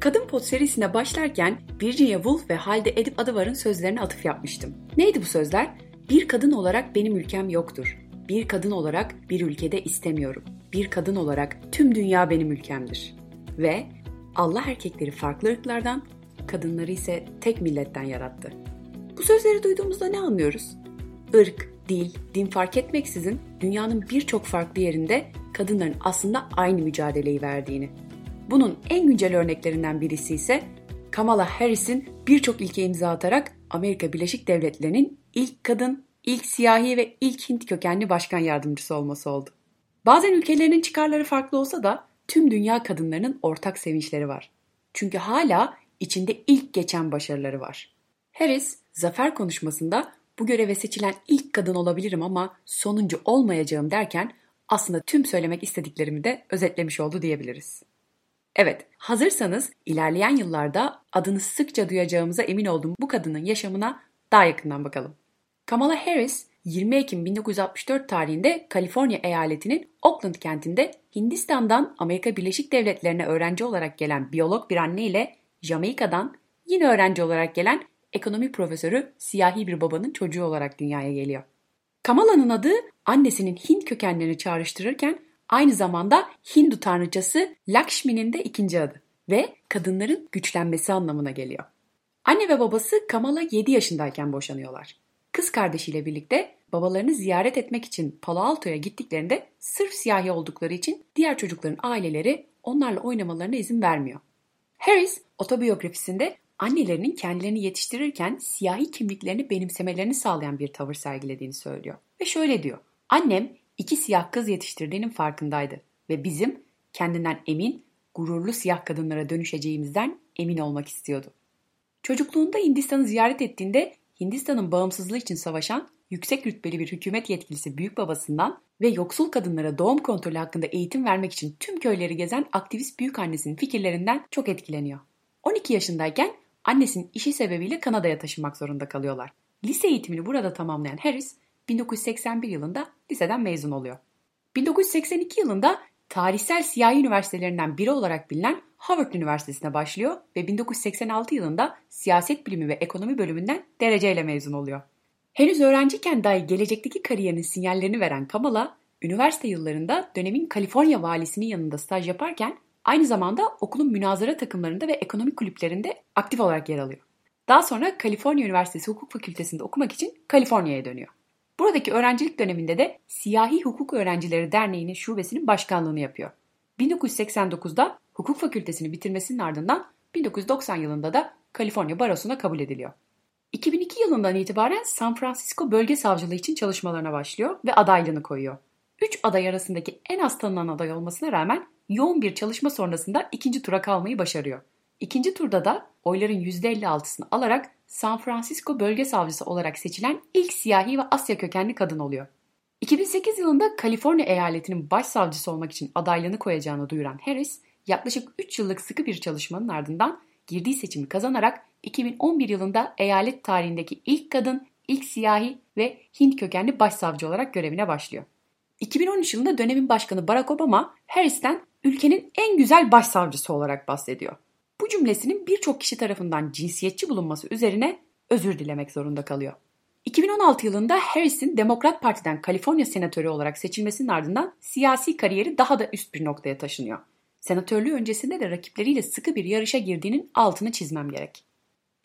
Kadın Pot serisine başlarken Virginia Woolf ve Halde Edip Adıvar'ın sözlerine atıf yapmıştım. Neydi bu sözler? Bir kadın olarak benim ülkem yoktur. Bir kadın olarak bir ülkede istemiyorum. Bir kadın olarak tüm dünya benim ülkemdir. Ve Allah erkekleri farklı ırklardan, kadınları ise tek milletten yarattı. Bu sözleri duyduğumuzda ne anlıyoruz? Irk, dil, din fark etmeksizin dünyanın birçok farklı yerinde kadınların aslında aynı mücadeleyi verdiğini. Bunun en güncel örneklerinden birisi ise Kamala Harris'in birçok ilke imza atarak Amerika Birleşik Devletleri'nin ilk kadın, ilk siyahi ve ilk Hint kökenli başkan yardımcısı olması oldu. Bazen ülkelerinin çıkarları farklı olsa da tüm dünya kadınlarının ortak sevinçleri var. Çünkü hala içinde ilk geçen başarıları var. Harris, zafer konuşmasında bu göreve seçilen ilk kadın olabilirim ama sonuncu olmayacağım derken aslında tüm söylemek istediklerimi de özetlemiş oldu diyebiliriz. Evet, hazırsanız ilerleyen yıllarda adını sıkça duyacağımıza emin olduğum bu kadının yaşamına daha yakından bakalım. Kamala Harris 20 Ekim 1964 tarihinde Kaliforniya eyaletinin Oakland kentinde Hindistan'dan Amerika Birleşik Devletleri'ne öğrenci olarak gelen biyolog bir anne ile Jamaika'dan yine öğrenci olarak gelen ekonomi profesörü siyahi bir babanın çocuğu olarak dünyaya geliyor. Kamala'nın adı annesinin Hint kökenlerini çağrıştırırken aynı zamanda Hindu tanrıçası Lakshmi'nin de ikinci adı ve kadınların güçlenmesi anlamına geliyor. Anne ve babası Kamala 7 yaşındayken boşanıyorlar. Kız kardeşiyle birlikte babalarını ziyaret etmek için Palo Alto'ya gittiklerinde sırf siyahi oldukları için diğer çocukların aileleri onlarla oynamalarına izin vermiyor. Harris otobiyografisinde annelerinin kendilerini yetiştirirken siyahi kimliklerini benimsemelerini sağlayan bir tavır sergilediğini söylüyor. Ve şöyle diyor. Annem iki siyah kız yetiştirdiğinin farkındaydı ve bizim kendinden emin, gururlu siyah kadınlara dönüşeceğimizden emin olmak istiyordu. Çocukluğunda Hindistan'ı ziyaret ettiğinde Hindistan'ın bağımsızlığı için savaşan yüksek rütbeli bir hükümet yetkilisi büyük babasından ve yoksul kadınlara doğum kontrolü hakkında eğitim vermek için tüm köyleri gezen aktivist büyük annesinin fikirlerinden çok etkileniyor. 12 yaşındayken annesinin işi sebebiyle Kanada'ya taşınmak zorunda kalıyorlar. Lise eğitimini burada tamamlayan Harris 1981 yılında liseden mezun oluyor. 1982 yılında tarihsel siyahi üniversitelerinden biri olarak bilinen Harvard Üniversitesi'ne başlıyor ve 1986 yılında siyaset bilimi ve ekonomi bölümünden dereceyle mezun oluyor. Henüz öğrenciyken dahi gelecekteki kariyerinin sinyallerini veren Kamala, üniversite yıllarında dönemin Kaliforniya valisinin yanında staj yaparken aynı zamanda okulun münazara takımlarında ve ekonomik kulüplerinde aktif olarak yer alıyor. Daha sonra Kaliforniya Üniversitesi Hukuk Fakültesi'nde okumak için Kaliforniya'ya dönüyor. Buradaki öğrencilik döneminde de Siyahi Hukuk Öğrencileri Derneği'nin şubesinin başkanlığını yapıyor. 1989'da hukuk fakültesini bitirmesinin ardından 1990 yılında da Kaliforniya Barosu'na kabul ediliyor. 2002 yılından itibaren San Francisco Bölge Savcılığı için çalışmalarına başlıyor ve adaylığını koyuyor. 3 aday arasındaki en az tanınan aday olmasına rağmen yoğun bir çalışma sonrasında ikinci tura kalmayı başarıyor. İkinci turda da oyların %56'sını alarak San Francisco Bölge Savcısı olarak seçilen ilk siyahi ve Asya kökenli kadın oluyor. 2008 yılında Kaliforniya eyaletinin başsavcısı olmak için adaylığını koyacağını duyuran Harris, yaklaşık 3 yıllık sıkı bir çalışmanın ardından girdiği seçimi kazanarak 2011 yılında eyalet tarihindeki ilk kadın, ilk siyahi ve Hint kökenli başsavcı olarak görevine başlıyor. 2013 yılında dönemin başkanı Barack Obama Harris'ten ülkenin en güzel başsavcısı olarak bahsediyor. Cümlesinin birçok kişi tarafından cinsiyetçi bulunması üzerine özür dilemek zorunda kalıyor. 2016 yılında Harris'in Demokrat Parti'den Kaliforniya senatörü olarak seçilmesinin ardından siyasi kariyeri daha da üst bir noktaya taşınıyor. Senatörlüğü öncesinde de rakipleriyle sıkı bir yarışa girdiğinin altını çizmem gerek.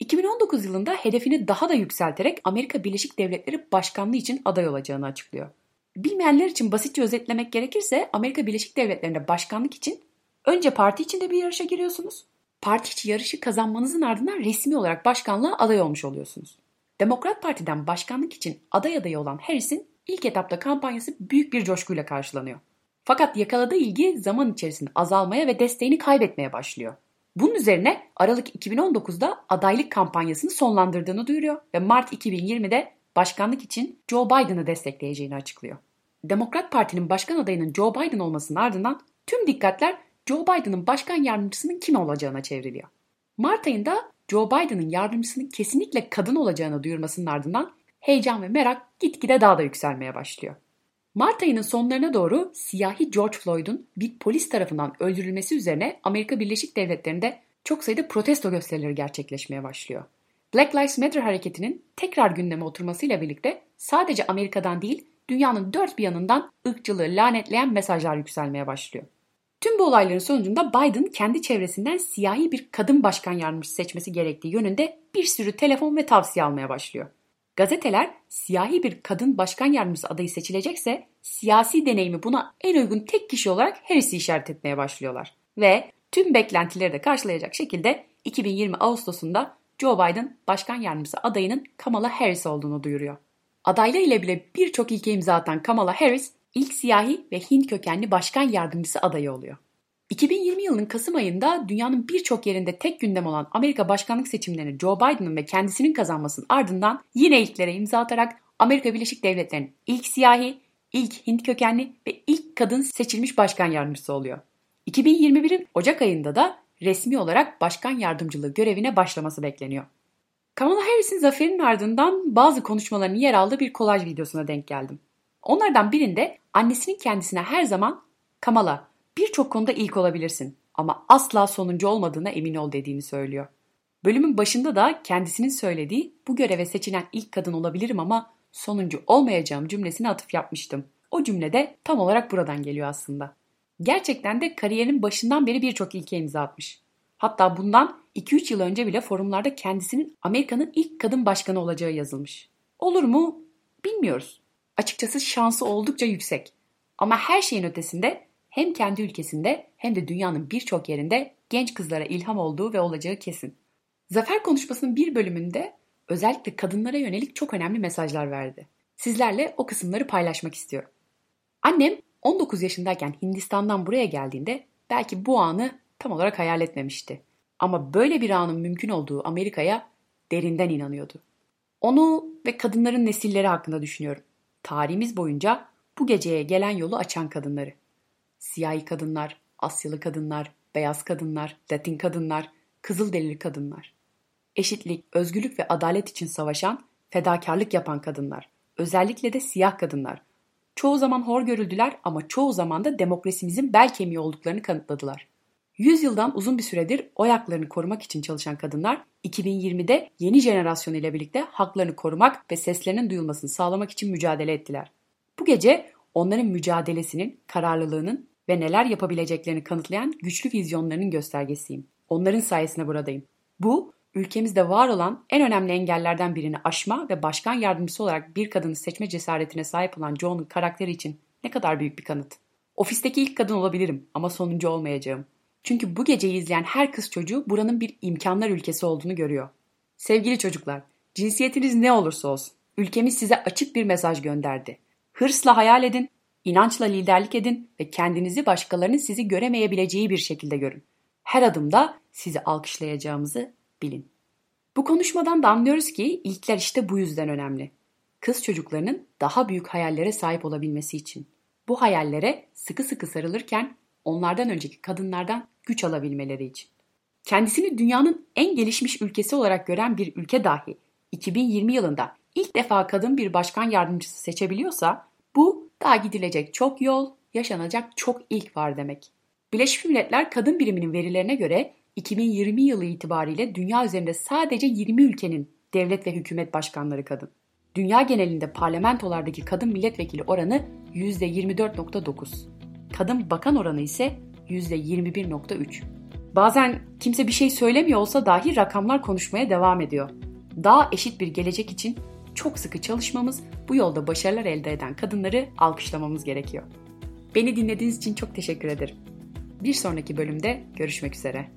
2019 yılında hedefini daha da yükselterek Amerika Birleşik Devletleri Başkanlığı için aday olacağını açıklıyor. Bilmeyenler için basitçe özetlemek gerekirse Amerika Birleşik Devletleri'nde başkanlık için önce parti içinde bir yarışa giriyorsunuz. Parti içi yarışı kazanmanızın ardından resmi olarak başkanlığa aday olmuş oluyorsunuz. Demokrat Parti'den başkanlık için aday adayı olan Harris'in ilk etapta kampanyası büyük bir coşkuyla karşılanıyor. Fakat yakaladığı ilgi zaman içerisinde azalmaya ve desteğini kaybetmeye başlıyor. Bunun üzerine Aralık 2019'da adaylık kampanyasını sonlandırdığını duyuruyor ve Mart 2020'de başkanlık için Joe Biden'ı destekleyeceğini açıklıyor. Demokrat Parti'nin başkan adayının Joe Biden olmasının ardından tüm dikkatler Joe Biden'ın başkan yardımcısının kim olacağına çevriliyor. Mart ayında Joe Biden'ın yardımcısının kesinlikle kadın olacağını duyurmasının ardından heyecan ve merak gitgide daha da yükselmeye başlıyor. Mart ayının sonlarına doğru siyahi George Floyd'un bir polis tarafından öldürülmesi üzerine Amerika Birleşik Devletleri'nde çok sayıda protesto gösterileri gerçekleşmeye başlıyor. Black Lives Matter hareketinin tekrar gündeme oturmasıyla birlikte sadece Amerika'dan değil dünyanın dört bir yanından ırkçılığı lanetleyen mesajlar yükselmeye başlıyor. Tüm bu olayların sonucunda Biden kendi çevresinden siyahi bir kadın başkan yardımcısı seçmesi gerektiği yönünde bir sürü telefon ve tavsiye almaya başlıyor. Gazeteler siyahi bir kadın başkan yardımcısı adayı seçilecekse siyasi deneyimi buna en uygun tek kişi olarak Harris'i işaret etmeye başlıyorlar. Ve tüm beklentileri de karşılayacak şekilde 2020 Ağustos'unda Joe Biden başkan yardımcısı adayının Kamala Harris olduğunu duyuruyor. Adaylığı ile bile birçok ilke imza atan Kamala Harris ilk siyahi ve Hint kökenli başkan yardımcısı adayı oluyor. 2020 yılının Kasım ayında dünyanın birçok yerinde tek gündem olan Amerika başkanlık seçimlerini Joe Biden'ın ve kendisinin kazanmasının ardından yine ilklere imza atarak Amerika Birleşik Devletleri'nin ilk siyahi, ilk Hint kökenli ve ilk kadın seçilmiş başkan yardımcısı oluyor. 2021'in Ocak ayında da resmi olarak başkan yardımcılığı görevine başlaması bekleniyor. Kamala Harris'in zaferinin ardından bazı konuşmalarının yer aldığı bir kolaj videosuna denk geldim. Onlardan birinde annesinin kendisine her zaman Kamala birçok konuda ilk olabilirsin ama asla sonuncu olmadığına emin ol dediğini söylüyor. Bölümün başında da kendisinin söylediği bu göreve seçilen ilk kadın olabilirim ama sonuncu olmayacağım cümlesine atıf yapmıştım. O cümle de tam olarak buradan geliyor aslında. Gerçekten de kariyerin başından beri birçok ilke imza atmış. Hatta bundan 2-3 yıl önce bile forumlarda kendisinin Amerika'nın ilk kadın başkanı olacağı yazılmış. Olur mu? Bilmiyoruz. Açıkçası şansı oldukça yüksek. Ama her şeyin ötesinde hem kendi ülkesinde hem de dünyanın birçok yerinde genç kızlara ilham olduğu ve olacağı kesin. Zafer konuşmasının bir bölümünde özellikle kadınlara yönelik çok önemli mesajlar verdi. Sizlerle o kısımları paylaşmak istiyorum. Annem 19 yaşındayken Hindistan'dan buraya geldiğinde belki bu anı tam olarak hayal etmemişti. Ama böyle bir anın mümkün olduğu Amerika'ya derinden inanıyordu. Onu ve kadınların nesilleri hakkında düşünüyorum. Tarihimiz boyunca bu geceye gelen yolu açan kadınları. Siyahi kadınlar, Asyalı kadınlar, beyaz kadınlar, Latin kadınlar, Kızılderili kadınlar. Eşitlik, özgürlük ve adalet için savaşan, fedakarlık yapan kadınlar. Özellikle de siyah kadınlar. Çoğu zaman hor görüldüler ama çoğu zaman da demokrasimizin bel kemiği olduklarını kanıtladılar. 100 yıldan uzun bir süredir oy haklarını korumak için çalışan kadınlar 2020'de yeni jenerasyon ile birlikte haklarını korumak ve seslerinin duyulmasını sağlamak için mücadele ettiler. Bu gece onların mücadelesinin, kararlılığının ve neler yapabileceklerini kanıtlayan güçlü vizyonlarının göstergesiyim. Onların sayesinde buradayım. Bu, ülkemizde var olan en önemli engellerden birini aşma ve başkan yardımcısı olarak bir kadını seçme cesaretine sahip olan John'un karakteri için ne kadar büyük bir kanıt. Ofisteki ilk kadın olabilirim ama sonuncu olmayacağım. Çünkü bu geceyi izleyen her kız çocuğu buranın bir imkanlar ülkesi olduğunu görüyor. Sevgili çocuklar, cinsiyetiniz ne olursa olsun, ülkemiz size açık bir mesaj gönderdi. Hırsla hayal edin, inançla liderlik edin ve kendinizi başkalarının sizi göremeyebileceği bir şekilde görün. Her adımda sizi alkışlayacağımızı bilin. Bu konuşmadan da anlıyoruz ki ilkler işte bu yüzden önemli. Kız çocuklarının daha büyük hayallere sahip olabilmesi için. Bu hayallere sıkı sıkı sarılırken onlardan önceki kadınlardan güç alabilmeleri için. Kendisini dünyanın en gelişmiş ülkesi olarak gören bir ülke dahi 2020 yılında ilk defa kadın bir başkan yardımcısı seçebiliyorsa bu daha gidilecek çok yol, yaşanacak çok ilk var demek. Birleşmiş Milletler Kadın Biriminin verilerine göre 2020 yılı itibariyle dünya üzerinde sadece 20 ülkenin devlet ve hükümet başkanları kadın. Dünya genelinde parlamentolardaki kadın milletvekili oranı %24.9. Kadın bakan oranı ise %21.3. Bazen kimse bir şey söylemiyor olsa dahi rakamlar konuşmaya devam ediyor. Daha eşit bir gelecek için çok sıkı çalışmamız, bu yolda başarılar elde eden kadınları alkışlamamız gerekiyor. Beni dinlediğiniz için çok teşekkür ederim. Bir sonraki bölümde görüşmek üzere.